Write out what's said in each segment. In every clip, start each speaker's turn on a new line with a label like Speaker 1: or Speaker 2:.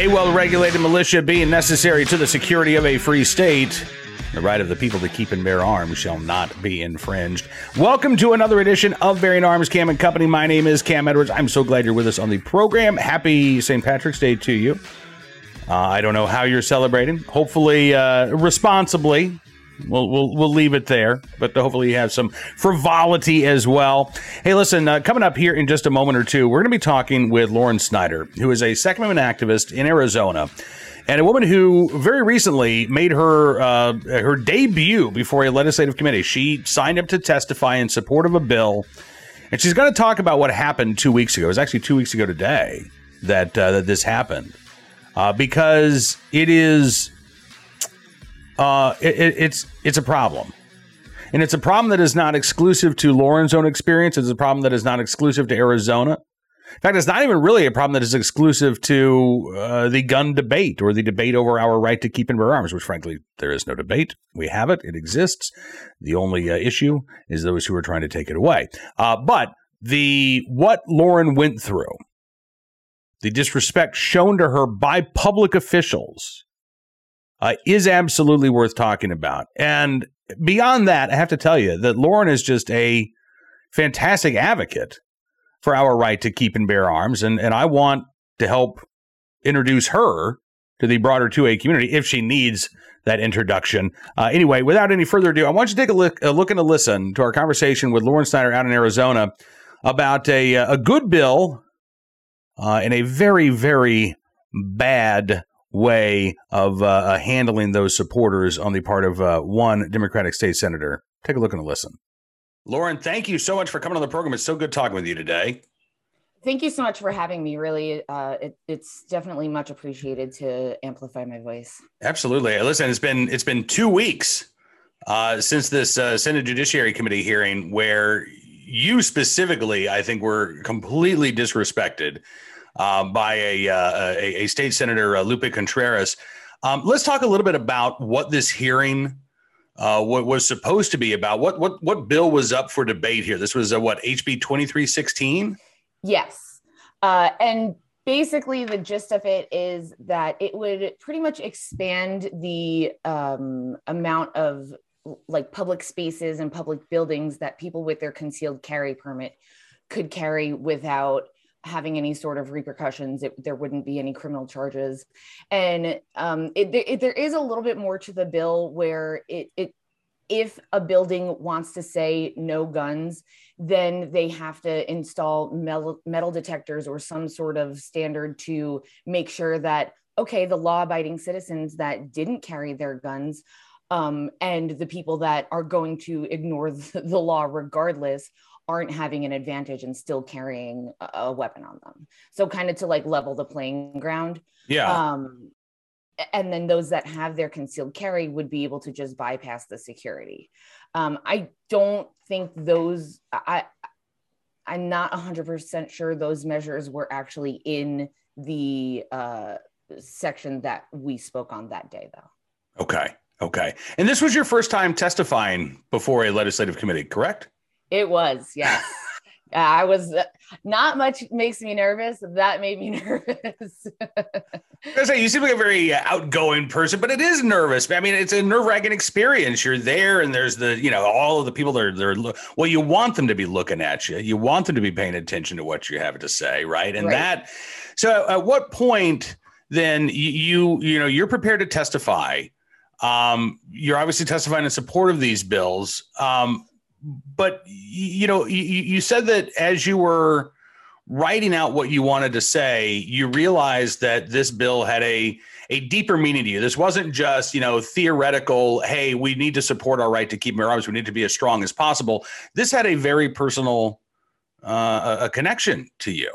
Speaker 1: A well regulated militia being necessary to the security of a free state. The right of the people to keep and bear arms shall not be infringed. Welcome to another edition of Bearing Arms Cam and Company. My name is Cam Edwards. I'm so glad you're with us on the program. Happy St. Patrick's Day to you. Uh, I don't know how you're celebrating. Hopefully, uh, responsibly. We'll, we'll, we'll leave it there, but hopefully you have some frivolity as well. Hey, listen, uh, coming up here in just a moment or two, we're going to be talking with Lauren Snyder, who is a Second Amendment activist in Arizona and a woman who very recently made her uh, her debut before a legislative committee. She signed up to testify in support of a bill, and she's going to talk about what happened two weeks ago. It was actually two weeks ago today that uh, that this happened, uh, because it is uh, it, it's it's a problem. And it's a problem that is not exclusive to Lauren's own experience. It's a problem that is not exclusive to Arizona. In fact, it's not even really a problem that is exclusive to uh, the gun debate or the debate over our right to keep and bear arms, which, frankly, there is no debate. We have it, it exists. The only uh, issue is those who are trying to take it away. Uh, but the what Lauren went through, the disrespect shown to her by public officials, uh, is absolutely worth talking about. And beyond that, I have to tell you that Lauren is just a fantastic advocate for our right to keep and bear arms. And, and I want to help introduce her to the broader 2A community if she needs that introduction. Uh, anyway, without any further ado, I want you to take a look, a look and a listen to our conversation with Lauren Snyder out in Arizona about a, a good bill uh, in a very, very bad way of uh, uh, handling those supporters on the part of uh, one Democratic state senator. Take a look and a listen. Lauren, thank you so much for coming on the program. It's so good talking with you today.
Speaker 2: Thank you so much for having me. Really, uh, it, it's definitely much appreciated to amplify my voice.
Speaker 1: Absolutely. Listen, it's been it's been two weeks uh, since this uh, Senate Judiciary Committee hearing where you specifically, I think, were completely disrespected uh, by a, uh, a, a state senator, uh, Lupe Contreras. Um, let's talk a little bit about what this hearing uh, what was supposed to be about. What what what bill was up for debate here? This was a what HB twenty three sixteen.
Speaker 2: Yes, uh, and basically the gist of it is that it would pretty much expand the um, amount of like public spaces and public buildings that people with their concealed carry permit could carry without having any sort of repercussions it, there wouldn't be any criminal charges. And um, it, it, there is a little bit more to the bill where it, it if a building wants to say no guns then they have to install metal, metal detectors or some sort of standard to make sure that okay the law abiding citizens that didn't carry their guns um, and the people that are going to ignore the, the law regardless aren't having an advantage and still carrying a, weapon on them. So kind of to like level the playing ground.
Speaker 1: Yeah.
Speaker 2: Um, and then those that have their concealed carry would be able to just bypass the security. Um, I don't think those. I I'm not 100% sure those measures were actually in the uh, section that we spoke on that day, though.
Speaker 1: Okay. Okay. And this was your first time testifying before a legislative committee, correct?
Speaker 2: It was, yes. I was not much makes me nervous. That made me nervous.
Speaker 1: I say you seem like a very outgoing person, but it is nervous. I mean, it's a nerve wracking experience. You're there, and there's the you know all of the people that are there. Well, you want them to be looking at you. You want them to be paying attention to what you have to say, right? And right. that. So, at what point then you you, you know you're prepared to testify? Um, you're obviously testifying in support of these bills. Um, but you know, you, you said that as you were writing out what you wanted to say, you realized that this bill had a a deeper meaning to you. This wasn't just you know theoretical. Hey, we need to support our right to keep our arms. We need to be as strong as possible. This had a very personal uh, a connection to you.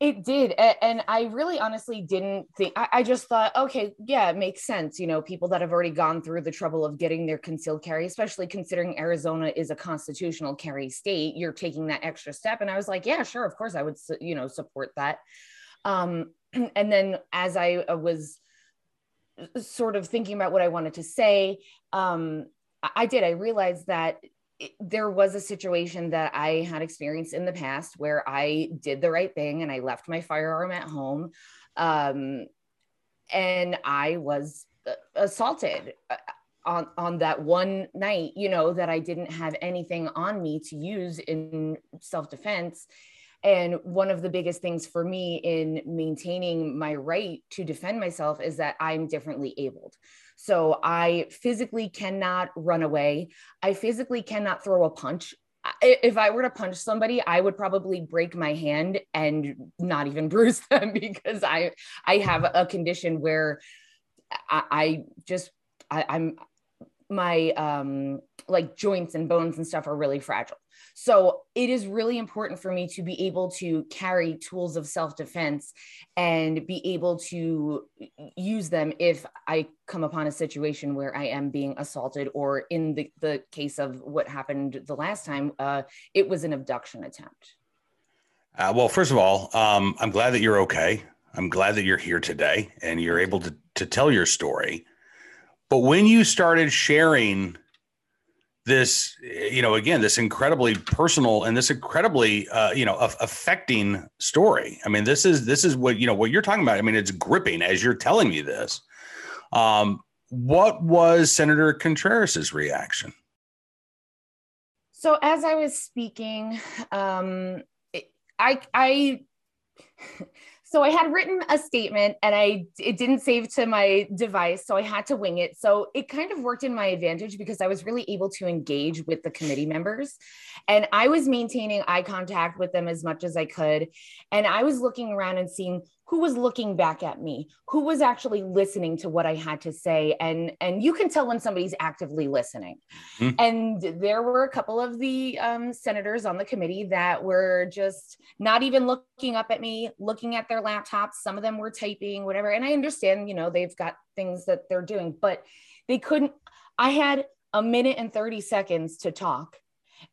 Speaker 2: It did. And I really honestly didn't think, I, just thought, okay, yeah, it makes sense. You know, people that have already gone through the trouble of getting their concealed carry, especially considering Arizona is a constitutional carry state, you're taking that extra step. And I was like, yeah, sure, of course I would, you know, support that. Um, and then as I uh, was sort of thinking about what I wanted to say, um, I did. I realized that there was a situation that I had experienced in the past where I did the right thing and I left my firearm at home. Um, and I was uh, assaulted uh, on on that one night you know that i didn't have anything on me to use in self-defense and one of the biggest things for me in maintaining my right to defend myself is that i'm differently abled so i physically cannot run away. I physically cannot throw a punch. If I were to punch somebody, I would probably break my hand and not even bruise them because I I have a condition where I, I just I, I'm my um like joints and bones and stuff are really fragile. So it is really important for me to be able to carry tools of self-defense and be able to use them if I come upon a situation where I am being assaulted or in the, the case of what happened the last time, uh, it was an abduction attempt.
Speaker 1: Uh, well, first of all, um, I'm glad that you're okay. I'm glad that you're here today and you're able to, to tell your story. But when you started sharing this, you know, again, this incredibly personal and this incredibly, uh, you know, affecting story. I mean, this is this is what you know what you're talking about. I mean, it's gripping as you're telling me this. Um, what was Senator Contreras's reaction?
Speaker 2: So as I was speaking, um, I I so I had written a statement and I it didn't save to my device, so I had to wing it. So it kind of worked in my advantage because I was really able to engage with the committee members and I was maintaining eye contact with them as much as I could. And I was looking around and seeing who was looking back at me who was actually listening to what i had to say. And and you can tell when somebody's actively listening. Mm-hmm. and there were a couple of the um, senators on the committee that were just not even looking up at me looking at their laptops. Some of them were typing whatever. And i understand you know they've got things that they're doing but they couldn't i had a minute and 30 seconds to talk.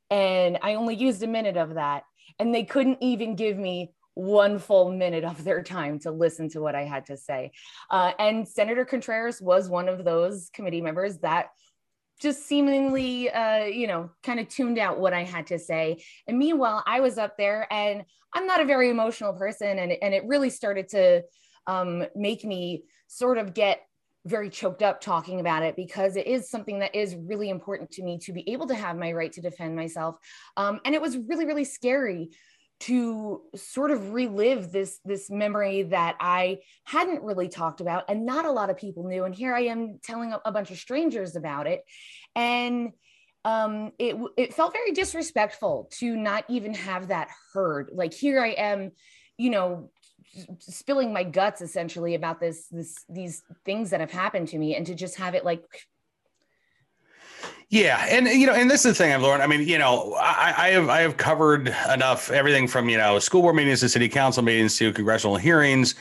Speaker 2: And i only used a minute of that. And they couldn't even give me one full minute of their time to listen to what I had to say. Uh, and Senator Contreras was one of those committee members that just seemingly, uh, you know, kind of tuned out what I had to say. And meanwhile, I was up there and I'm not a very emotional person. And, and it really started to um, make me sort of get very choked up talking about it because it is something that is really important to me to be able to have my right to defend myself. Um, and it was really, really scary to sort of relive this this memory that I hadn't really talked about and not a lot of people knew. And here I am telling a, a bunch of strangers about it. And um, it it felt very disrespectful to not even have that heard. Like here I am you know spilling my guts essentially about this this these things that have happened to me and to just have it like
Speaker 1: yeah, and you know, and this is the thing I've learned. I mean, you know, I, I, have I have covered enough everything from you know school board meetings to city council meetings to congressional hearings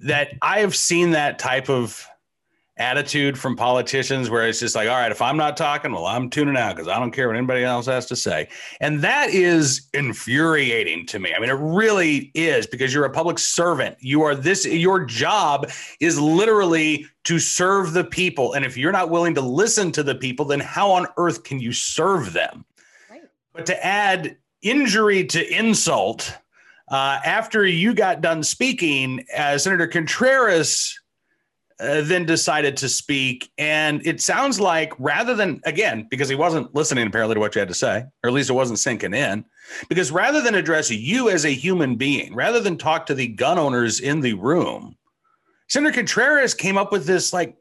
Speaker 1: that I have seen that type of attitude from politicians where it's just like, all right, if I'm not talking, well, I'm tuning out because I don't care what anybody else has to say. And that is infuriating to me. I mean, it really is because you're a public servant. You are this, your job is literally to serve the people. And if you're not willing to listen to the people, then how on earth can you serve them? Right. But to add injury to insult, uh, after you got done speaking, uh, Senator Contreras uh, then decided to speak. And it sounds like rather than, again, because he wasn't listening apparently to what you had to say, or at least it wasn't sinking in, because rather than address you as a human being, rather than talk to the gun owners in the room, Senator Contreras came up with this like,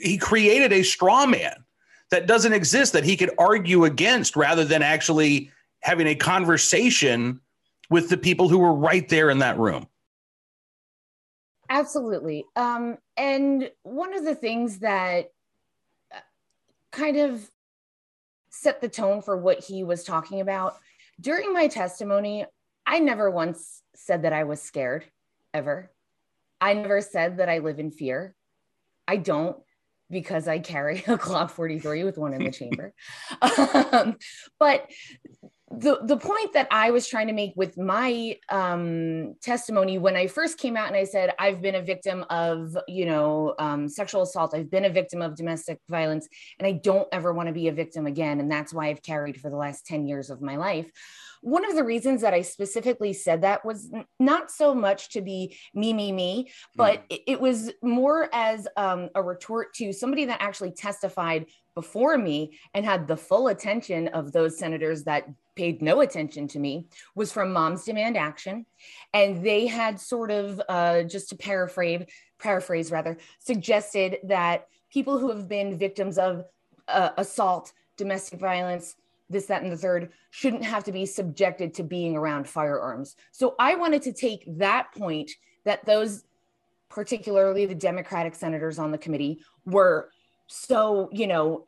Speaker 1: he created a straw man that doesn't exist that he could argue against rather than actually having a conversation with the people who were right there in that room.
Speaker 2: Absolutely. Um, and one of the things that uh, kind of set the tone for what he was talking about during my testimony, I never once said that I was scared, ever. I never said that I live in fear. I don't because I carry a Glock 43 with one in the chamber. Um, but the the point that I was trying to make with my um, testimony when I first came out and I said I've been a victim of you know um, sexual assault, I've been a victim of domestic violence, and I don't ever want to be a victim again, and that's why I've carried for the last ten years of my life, one of the reasons that I specifically said that was not so much to be me, me, me, but mm. it, it, was more as um, a retort to somebody that actually testified before me and had the full attention of those senators that paid no attention to me was from Moms Demand Action. And they had sort of, uh, just to paraphrase, paraphrase rather, suggested that people who have been victims of uh, assault, domestic violence, this, that, and the third shouldn't have to be subjected to being around firearms. So I wanted to take that point that those, particularly the Democratic senators on the committee, were so you know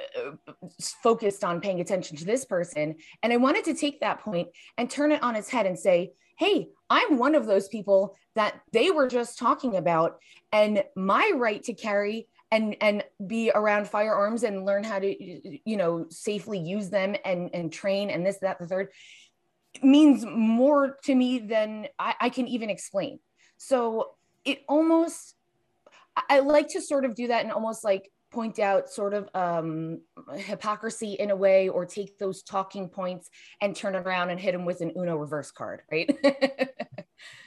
Speaker 2: focused on paying attention to this person and i wanted to take that point and turn it on its head and say hey i'm one of those people that they were just talking about and my right to carry and and be around firearms and learn how to you know safely use them and and train and this that the third means more to me than I, I can even explain. So it almost i like to sort of do that and almost like point out sort of um, hypocrisy in a way or take those talking points and turn it around and hit them with an uno reverse card right?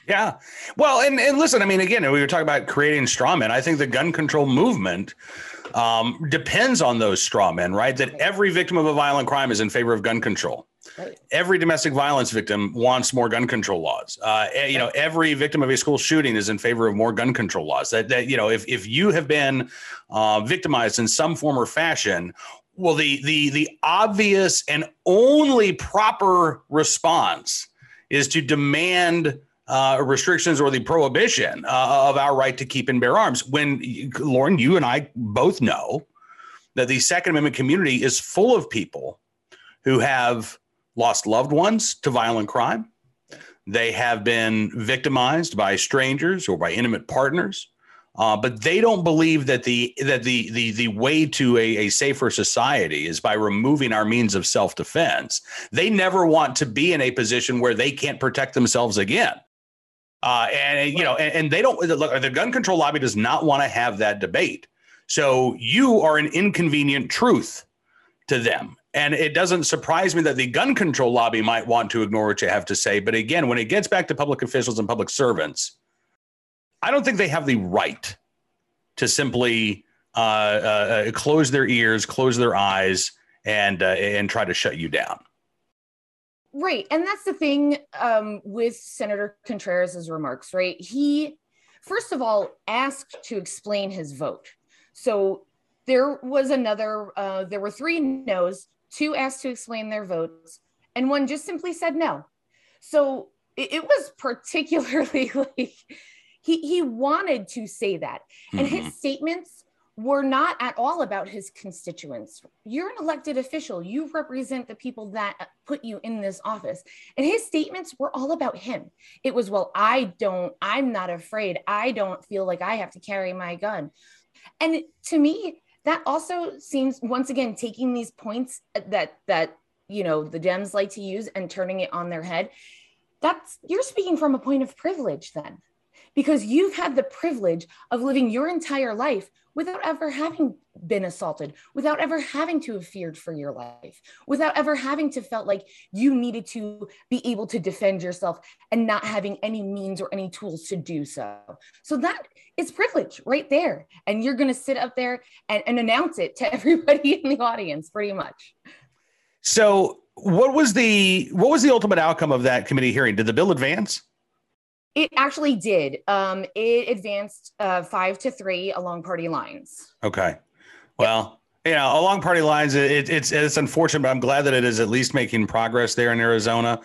Speaker 1: Yeah. Well and, and listen i mean again we were talking about creating straw men. I think the gun control movement um, depends on those straw men right? That every victim of a violent crime is in favor of gun control Right. Every domestic violence victim wants more gun control laws. Uh, eh, you know, every victim of a school shooting is in favor of more gun control laws. That, that you know, if if you have been uh, victimized in some form or fashion, well, the the the obvious and only proper response is to demand uh, restrictions or the prohibition uh, of our right to keep and bear arms. When Lauren, you and I both know that the Second Amendment community is full of people who have lost loved ones to violent crime. They have been victimized by strangers or by intimate partners. Uh, but they don't believe that the that the the the way to a, a safer society is by removing our means of self defense. They never want to be in a position where they can't protect themselves again. Uh, and you know, and, and they don't look. The gun control lobby does not want to have that debate. So you are an inconvenient truth to them, and it doesn't surprise me that the gun control lobby might want to ignore what you have to say. But again, when it gets back to public officials and public servants, I don't think they have the right to simply uh, uh, uh close their ears, close their eyes, and uh, and try to shut you down.
Speaker 2: Right, and that's the thing um, with Senator Contreras's remarks. Right, he first of all asked to explain his vote. So there was another. Uh, there were three no's two asked to explain their votes, and one just simply said no. So it, it was particularly like he he wanted to say that, and mm-hmm. his statements were not at all about his constituents. You're an elected official. You represent the people that put you in this office. And his statements were all about him. It was, well, I don't, I'm not afraid. I don't feel like I have to carry my gun. And to me, that also seems once again taking these points that that you know the dems like to use and turning it on their head that's you're speaking from a point of privilege then because you've had the privilege of living your entire life without ever having been assaulted without ever having to have feared for your life without ever having to felt like you needed to be able to defend yourself and not having any means or any tools to do so. So that is privilege right there. And you're going to sit up there and, and announce it to everybody in the audience pretty much.
Speaker 1: So what was the what was the ultimate outcome of that committee hearing? Did the bill advance
Speaker 2: it actually did. Um, it advanced uh, five to three along party lines.
Speaker 1: Okay. Well, you know, along party lines, it, it's it's unfortunate, but I'm glad that it is at least making progress there in Arizona.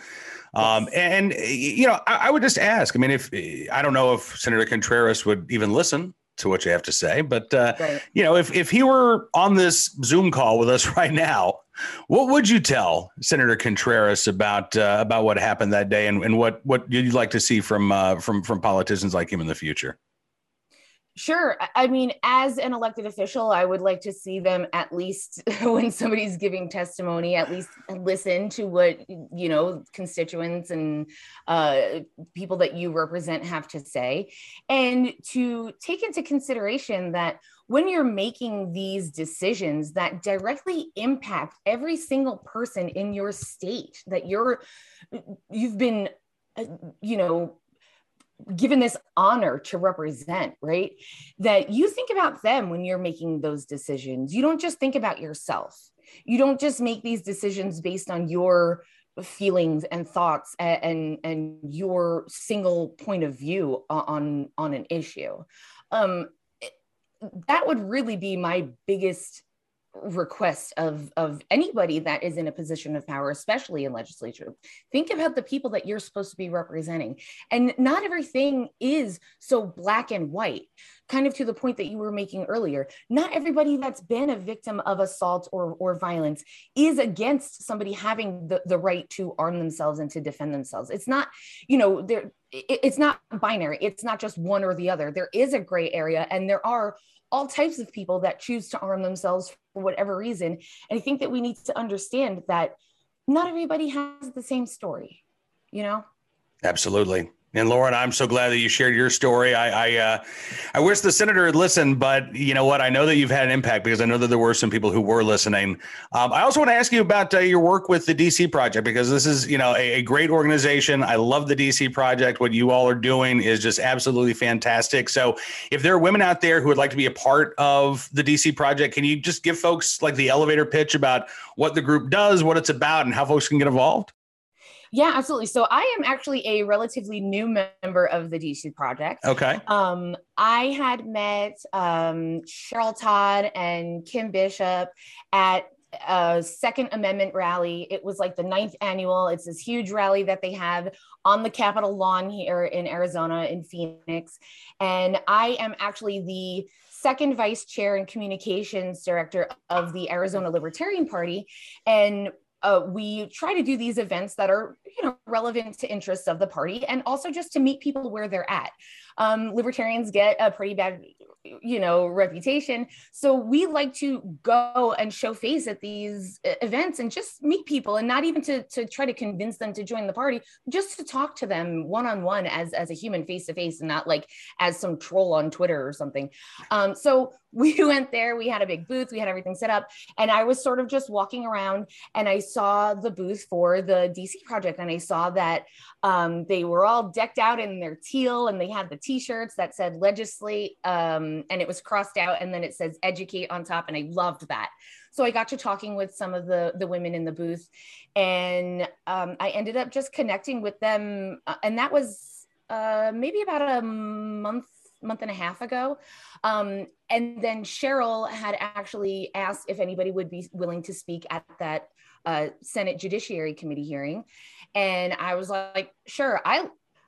Speaker 1: Um, and you know, I, I, would just ask. I mean, if I don't know if Senator Contreras would even listen to what you have to say, but uh, right. you know, if if he were on this Zoom call with us right now, what would you tell Senator Contreras about uh, about what happened that day, and, and what what you'd like to see from uh, from from politicians like him in the future?
Speaker 2: Sure. I mean, as an elected official, I would like to see them at least when somebody's giving testimony, at least listen to what, you know, constituents and uh, people that you represent have to say. And to take into consideration that when you're making these decisions that directly impact every single person in your state, that you're, you've been, uh, you know, given this honor to represent, right? That you think about them when you're making those decisions. You don't just think about yourself. You don't just make these decisions based on your feelings and thoughts and and, and your single point of view on on an issue. Um, that would really be my biggest request of of anybody that is in a position of power especially in legislature. Think about the people that you're supposed to be representing. And not everything is so black and white kind of to the point that you were making earlier. Not everybody that's been a victim of assault or or violence is against somebody having the, the right to arm themselves and to defend themselves. It's not you know there it's not binary. It's not just one or the other. There is a gray area and there are all types of people that choose to arm themselves for whatever reason. And I think that we need to understand that not everybody has the same story, you know?
Speaker 1: Absolutely. And Lauren, I'm so glad that you shared your story. I I, uh, I wish the senator had listened, but you know what? I know that you've had an impact because I know that there were some people who were listening. Um, I also want to ask you about uh, your work with the DC Project because this is you know a, a, great organization. I love the DC Project. What you all are doing is just absolutely fantastic. So, if there are women out there who would like to be a part of the DC Project, can you just give folks like the elevator pitch about what the group does, what it's about, and how folks can get involved?
Speaker 2: Yeah, absolutely. So I am actually a relatively new member of the DC project.
Speaker 1: Okay.
Speaker 2: Um, I had met um, Cheryl Todd and Kim Bishop at a Second Amendment rally. It was like the ninth annual. It's this huge rally that they have on the Capitol lawn here in Arizona, in Phoenix. And I am actually the second vice chair and communications director of the Arizona Libertarian Party. And uh, we try to do these events that are you know relevant to interests of the party and also just to meet people where they're at. Um, libertarians get a pretty bad you know reputation. So we like to go and show face at these events and just meet people and not even to, to try to convince them to join the party just to talk to them one-on-one as as a human face to face and not like as some troll on twitter or something. Um, so we went there we had a big booth we had everything set up and i was sort of just walking around and i saw the booth for the dc project and i saw that um, they were all decked out in their teal and they had the t-shirts that said legislate um, and it was crossed out and then it says educate on top and i loved that. So i got to talking with some of the the women in the booth and um, i ended up just connecting with them uh, and that was uh, maybe about a month month and a half ago. Um, and then Cheryl had actually asked if anybody would be willing to speak at that uh, Senate Judiciary Committee hearing. And I was like, sure, I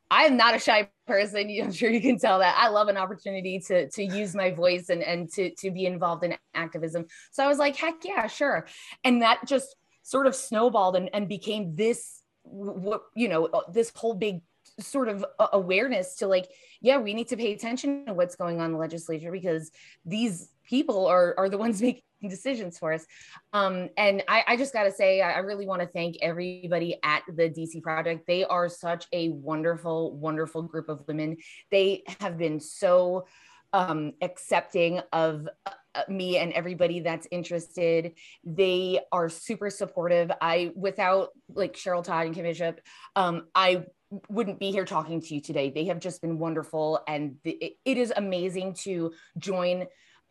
Speaker 2: I am not a shy person. I'm sure you can tell that. I love an opportunity to to use my voice and and to to be involved in activism. So I was like, heck yeah, sure. And that just sort of snowballed and, and became this what you know this whole big sort of awareness to like yeah we need to pay attention to what's going on in the legislature because these people are are the ones making decisions for us. Um, and I, I just got to say, I really want to thank everybody at the DC Project. They are such a wonderful, wonderful group of women. They have been so um, accepting of uh, me and everybody that's interested. They are super supportive. I, without like Cheryl Todd and Kim Bishop, um, I wouldn't be here talking to you today. They have just been wonderful. And it is amazing to join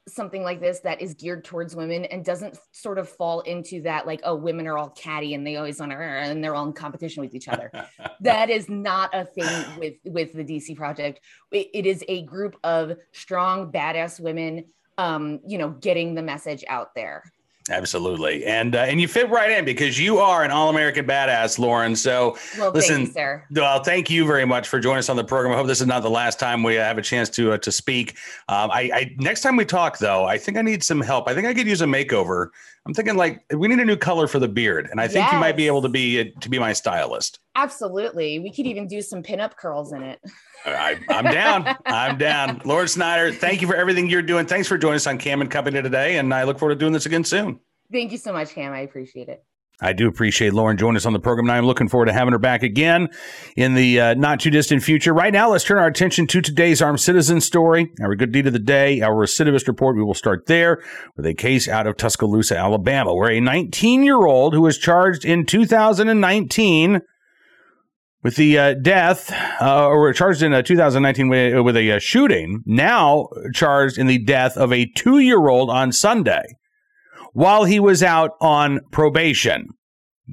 Speaker 2: something like this that is geared towards women and doesn't sort of fall into that like oh women are all catty and they always want to and they're all in competition with each other. That is not a thing with with the dc project. It, it is a group of strong badass women um you know getting the message out there
Speaker 1: Absolutely, and uh, and you fit right in because you are an all-American badass, Lauren. So
Speaker 2: well, listen, thank you,
Speaker 1: well, thank you very much for joining us on the program. I hope this is not the last time we have a chance to uh, to speak. Um, I, I next time we talk, though, I think I need some help. I think I could use a makeover. I'm thinking like we need a new color for the beard, and I think yes. you might be able to be to be my stylist.
Speaker 2: Absolutely. We could even do some pinup curls in it.
Speaker 1: I, am down. I'm down. Lauren Snyder, thank you for everything you're doing. Thanks for joining us on Cam and Company today. And I look forward to doing this again soon.
Speaker 2: Thank you so much, Cam. I appreciate it.
Speaker 1: I do appreciate Lauren joining us on the program, and I'm looking forward to having her back again in the uh, not too distant future. Right now, let's turn our attention to today's armed citizen story, our good deed of the day, our recidivist report. We will start there with a case out of Tuscaloosa, Alabama, where a 19 year old who was charged in 2019 with the uh, death, uh, or charged in uh, 2019 with, with a uh, shooting, now charged in the death of a two year old on Sunday while he was out on probation.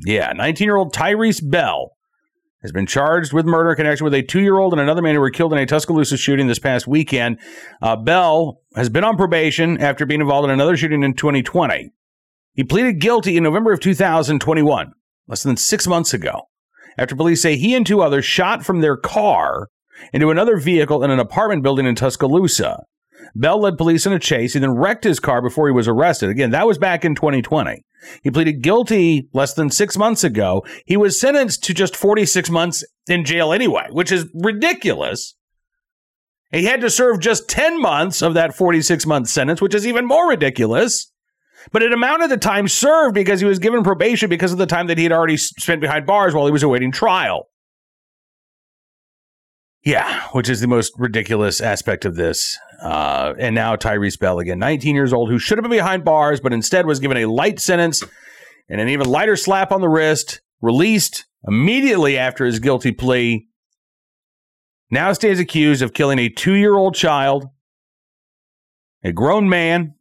Speaker 1: Yeah, 19 year old Tyrese Bell has been charged with murder in connection with a two year old and another man who were killed in a Tuscaloosa shooting this past weekend. Uh, Bell has been on probation after being involved in another shooting in 2020. He pleaded guilty in November of 2021, less than six months ago, after police say he and two others shot from their car into another vehicle in an apartment building in Tuscaloosa. Bell led police in a chase. He then wrecked his car before he was arrested. Again, that was back in 2020. He pleaded guilty less than six months ago. He was sentenced to just 46 months in jail anyway, which is ridiculous. He had to serve just 10 months of that 46 month sentence, which is even more ridiculous. But it amounted to time served because he was given probation because of the time that he had already spent behind bars while he was awaiting trial. Yeah, which is the most ridiculous aspect of this. Uh, and now Tyrese Bell again, 19 years old, who should have been behind bars, but instead was given a light sentence and an even lighter slap on the wrist, released immediately after his guilty plea. Now stands accused of killing a two year old child, a grown man,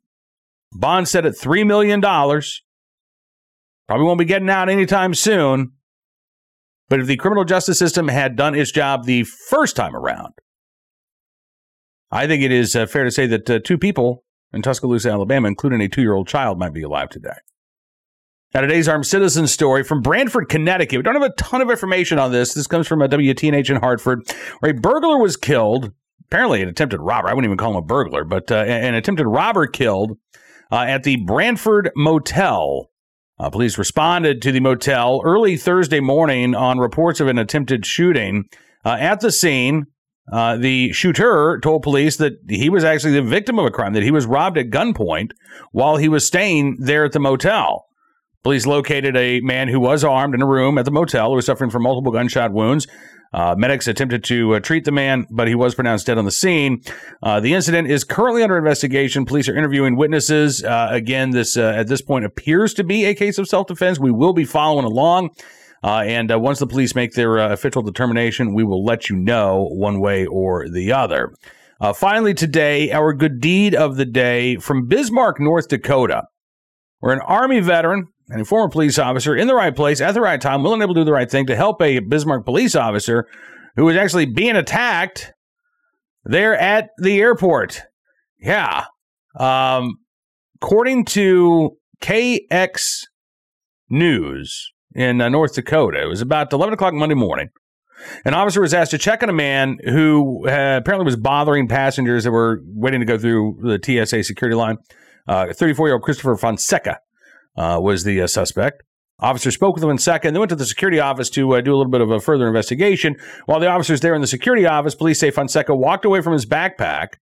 Speaker 1: bond set at $3 million. Probably won't be getting out anytime soon. But if the criminal justice system had done its job the first time around, I think it is uh, fair to say that uh, two people in Tuscaloosa, Alabama, including a two year old child, might be alive today. Now, today's armed citizen story from Branford, Connecticut. We don't have a ton of information on this. This comes from a WTNH in Hartford, where a burglar was killed. Apparently, an attempted robber. I wouldn't even call him a burglar, but uh, an attempted robber killed uh, at the Branford Motel uh, police responded to the motel early Thursday morning on reports of an attempted shooting. Uh, at the scene, uh, the shooter told police that he was actually the victim of a crime, that he was robbed at gunpoint while he was staying there at the motel. Police located a man who was armed in a room at the motel who was suffering from multiple gunshot wounds. Uh, medics attempted to uh, treat the man, but he was pronounced dead on the scene. Uh, the incident is currently under investigation. Police are interviewing witnesses. Uh, again, this uh, at this point appears to be a case of self defense. We will be following along. Uh, and once the police make their official determination, we will let you know one way or the other. finally, today, our good deed of the day from Bismarck, North Dakota, where an Army veteran and a former police officer in the right place at the right time, willing able to do the right thing to help a Bismarck police officer who was actually being attacked there at the airport. Yeah. Um, according to KX News in uh, North Dakota, it was about 11 o'clock Monday morning. An officer was asked to check on a man who uh, apparently was bothering passengers that were waiting to go through the TSA security line. 34 uh, year old Christopher Fonseca uh, was the uh, suspect. Officers spoke with him in second. They went to the security office to uh, do a little bit of a further investigation. While the officers there in the security office, police say Fonseca walked away from his backpack,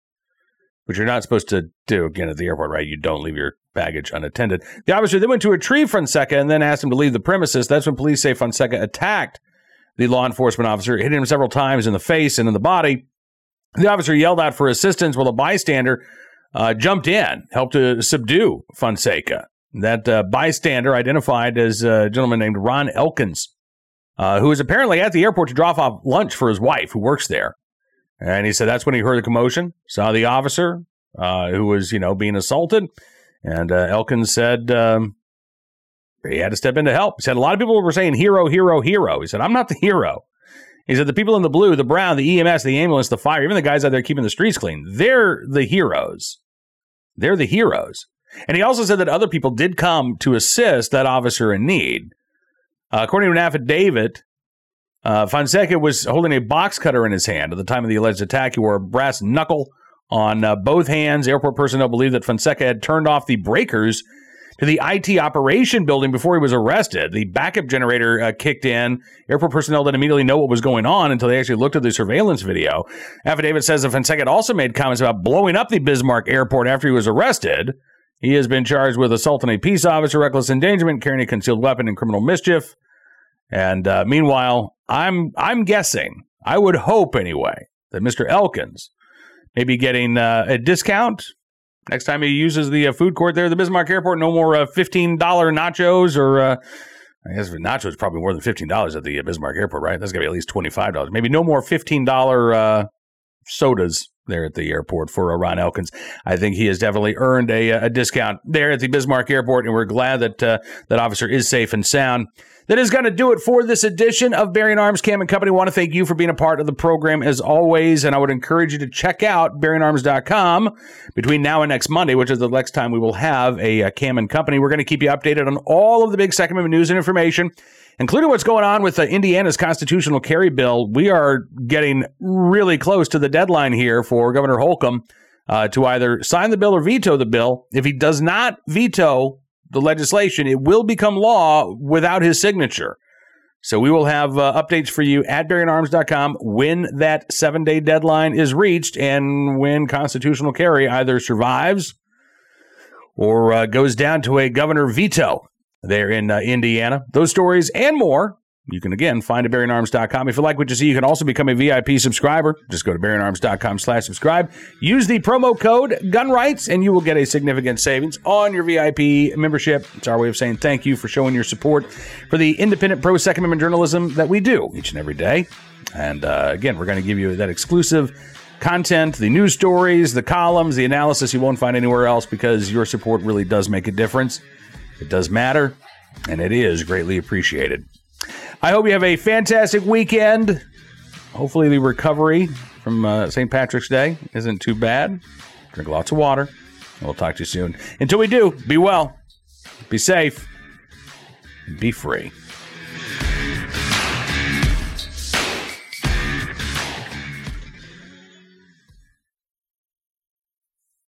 Speaker 1: which you're not supposed to do again at the airport, right? You don't leave your baggage unattended. The officer then went to retrieve Fonseca and then asked him to leave the premises. That's when police say Fonseca attacked the law enforcement officer, hitting him several times in the face and in the body. The officer yelled out for assistance while a bystander uh, jumped in, helped to subdue Fonseca. That uh, bystander identified as a gentleman named Ron Elkins, uh, who was apparently at the airport to drop off lunch for his wife, who works there. And he said that's when he heard the commotion, saw the officer uh, who was, you know, being assaulted. And uh, Elkins said um, he had to step in to help. He said a lot of people were saying hero, hero, hero. He said, I'm not the hero. He said the people in the blue, the brown, the EMS, the ambulance, the fire, even the guys out there keeping the streets clean, they're the heroes. They're the heroes. And he also said that other people did come to assist that officer in need. Uh, according to an affidavit, uh, Fonseca was holding a box cutter in his hand at the time of the alleged attack. He wore a brass knuckle on uh, both hands. Airport personnel believe that Fonseca had turned off the breakers to the IT operation building before he was arrested. The backup generator uh, kicked in. Airport personnel didn't immediately know what was going on until they actually looked at the surveillance video. Affidavit says that Fonseca also made comments about blowing up the Bismarck airport after he was arrested. He has been charged with assaulting a peace officer, reckless endangerment, carrying a concealed weapon, and criminal mischief. And uh, meanwhile, I'm I'm guessing, I would hope anyway, that Mr. Elkins may be getting uh, a discount next time he uses the uh, food court there at the Bismarck Airport. No more uh, fifteen dollar nachos or. Uh, I guess nachos probably more than fifteen dollars at the uh, Bismarck Airport, right? That's gonna be at least twenty five dollars. Maybe no more fifteen dollar sodas there at the airport for Ron Elkins. I think he has definitely earned a, a discount there at the Bismarck Airport, and we're glad that uh, that officer is safe and sound. That is going to do it for this edition of Bearing Arms Cam and Company. I want to thank you for being a part of the program as always, and I would encourage you to check out bearingarms.com between now and next Monday, which is the next time we will have a, a Cam and Company. We're going to keep you updated on all of the big Second Amendment news and information including what's going on with Indiana's constitutional carry bill. We are getting really close to the deadline here for Governor Holcomb uh, to either sign the bill or veto the bill. If he does not veto the legislation, it will become law without his signature. So we will have uh, updates for you at bearingarms.com when that seven day deadline is reached and when constitutional carry either survives or uh, goes down to a governor veto there in uh, Indiana. Those stories and more you can again find it at bearingarms.com. If you like what you see, you can also become a VIP subscriber. Just go to bearingarms.com slash subscribe. Use the promo code gun rights and you will get a significant savings on your VIP membership. It's our way of saying thank you for showing your support for the independent pro Second Amendment journalism that we do each and every day. And uh, again, we're going to give you that exclusive content, the news stories, the columns, the analysis you won't find anywhere else because your support really does make a difference. It does matter, and it is greatly appreciated. I hope you have a fantastic weekend. Hopefully, the recovery from uh, St. Patrick's Day isn't too bad. Drink lots of water. We'll talk to you soon. Until we do, be well, be safe, be free.